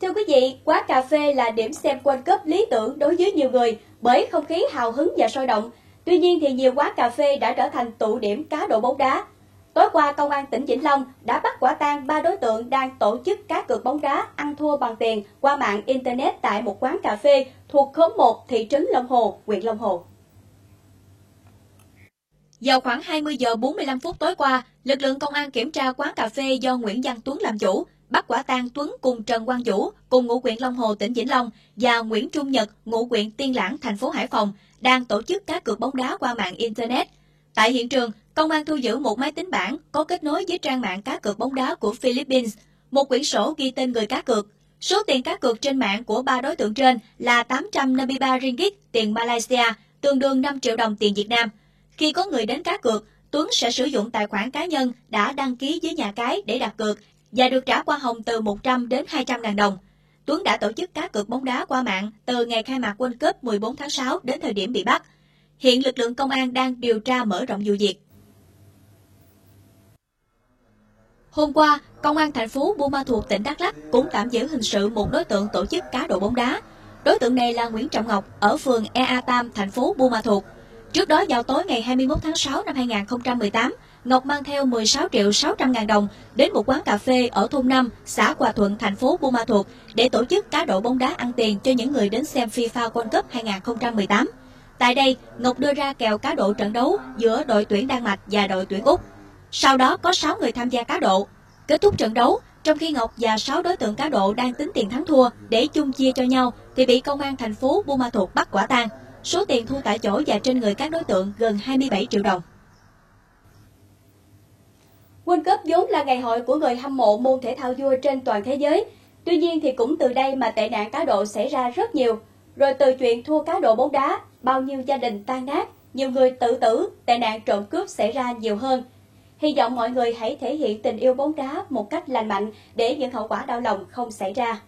Thưa quý vị, quán cà phê là điểm xem World Cup lý tưởng đối với nhiều người bởi không khí hào hứng và sôi động. Tuy nhiên thì nhiều quán cà phê đã trở thành tụ điểm cá độ bóng đá. Tối qua, Công an tỉnh Vĩnh Long đã bắt quả tang ba đối tượng đang tổ chức cá cược bóng đá ăn thua bằng tiền qua mạng Internet tại một quán cà phê thuộc khóm 1 thị trấn Long Hồ, huyện Long Hồ. Vào khoảng 20 giờ 45 phút tối qua, lực lượng công an kiểm tra quán cà phê do Nguyễn Văn Tuấn làm chủ, bắt quả tang Tuấn cùng Trần Quang Vũ, cùng ngụ huyện Long Hồ, tỉnh Vĩnh Long và Nguyễn Trung Nhật, ngụ huyện Tiên Lãng, thành phố Hải Phòng, đang tổ chức cá cược bóng đá qua mạng Internet. Tại hiện trường, công an thu giữ một máy tính bảng có kết nối với trang mạng cá cược bóng đá của Philippines, một quyển sổ ghi tên người cá cược. Số tiền cá cược trên mạng của ba đối tượng trên là 853 ringgit tiền Malaysia, tương đương 5 triệu đồng tiền Việt Nam. Khi có người đến cá cược, Tuấn sẽ sử dụng tài khoản cá nhân đã đăng ký với nhà cái để đặt cược và được trả qua hồng từ 100 đến 200 ngàn đồng. Tuấn đã tổ chức cá cược bóng đá qua mạng từ ngày khai mạc World Cup 14 tháng 6 đến thời điểm bị bắt. Hiện lực lượng công an đang điều tra mở rộng vụ việc. Hôm qua, Công an thành phố Buôn Ma Thuột, tỉnh Đắk Lắk cũng tạm giữ hình sự một đối tượng tổ chức cá độ bóng đá. Đối tượng này là Nguyễn Trọng Ngọc ở phường Ea Tam, thành phố Buôn Ma Thuột. Trước đó vào tối ngày 21 tháng 6 năm 2018, Ngọc mang theo 16 triệu 600 ngàn đồng đến một quán cà phê ở thôn 5, xã Hòa Thuận, thành phố Buôn Ma Thuột để tổ chức cá độ bóng đá ăn tiền cho những người đến xem FIFA World Cup 2018. Tại đây, Ngọc đưa ra kèo cá độ trận đấu giữa đội tuyển Đan Mạch và đội tuyển Úc. Sau đó có 6 người tham gia cá độ. Kết thúc trận đấu, trong khi Ngọc và 6 đối tượng cá độ đang tính tiền thắng thua để chung chia cho nhau thì bị công an thành phố Buôn Ma Thuột bắt quả tang. Số tiền thu tại chỗ và trên người các đối tượng gần 27 triệu đồng. World Cup vốn là ngày hội của người hâm mộ môn thể thao vua trên toàn thế giới. Tuy nhiên thì cũng từ đây mà tệ nạn cá độ xảy ra rất nhiều. Rồi từ chuyện thua cá độ bóng đá, bao nhiêu gia đình tan nát, nhiều người tự tử, tệ nạn trộm cướp xảy ra nhiều hơn. Hy vọng mọi người hãy thể hiện tình yêu bóng đá một cách lành mạnh để những hậu quả đau lòng không xảy ra.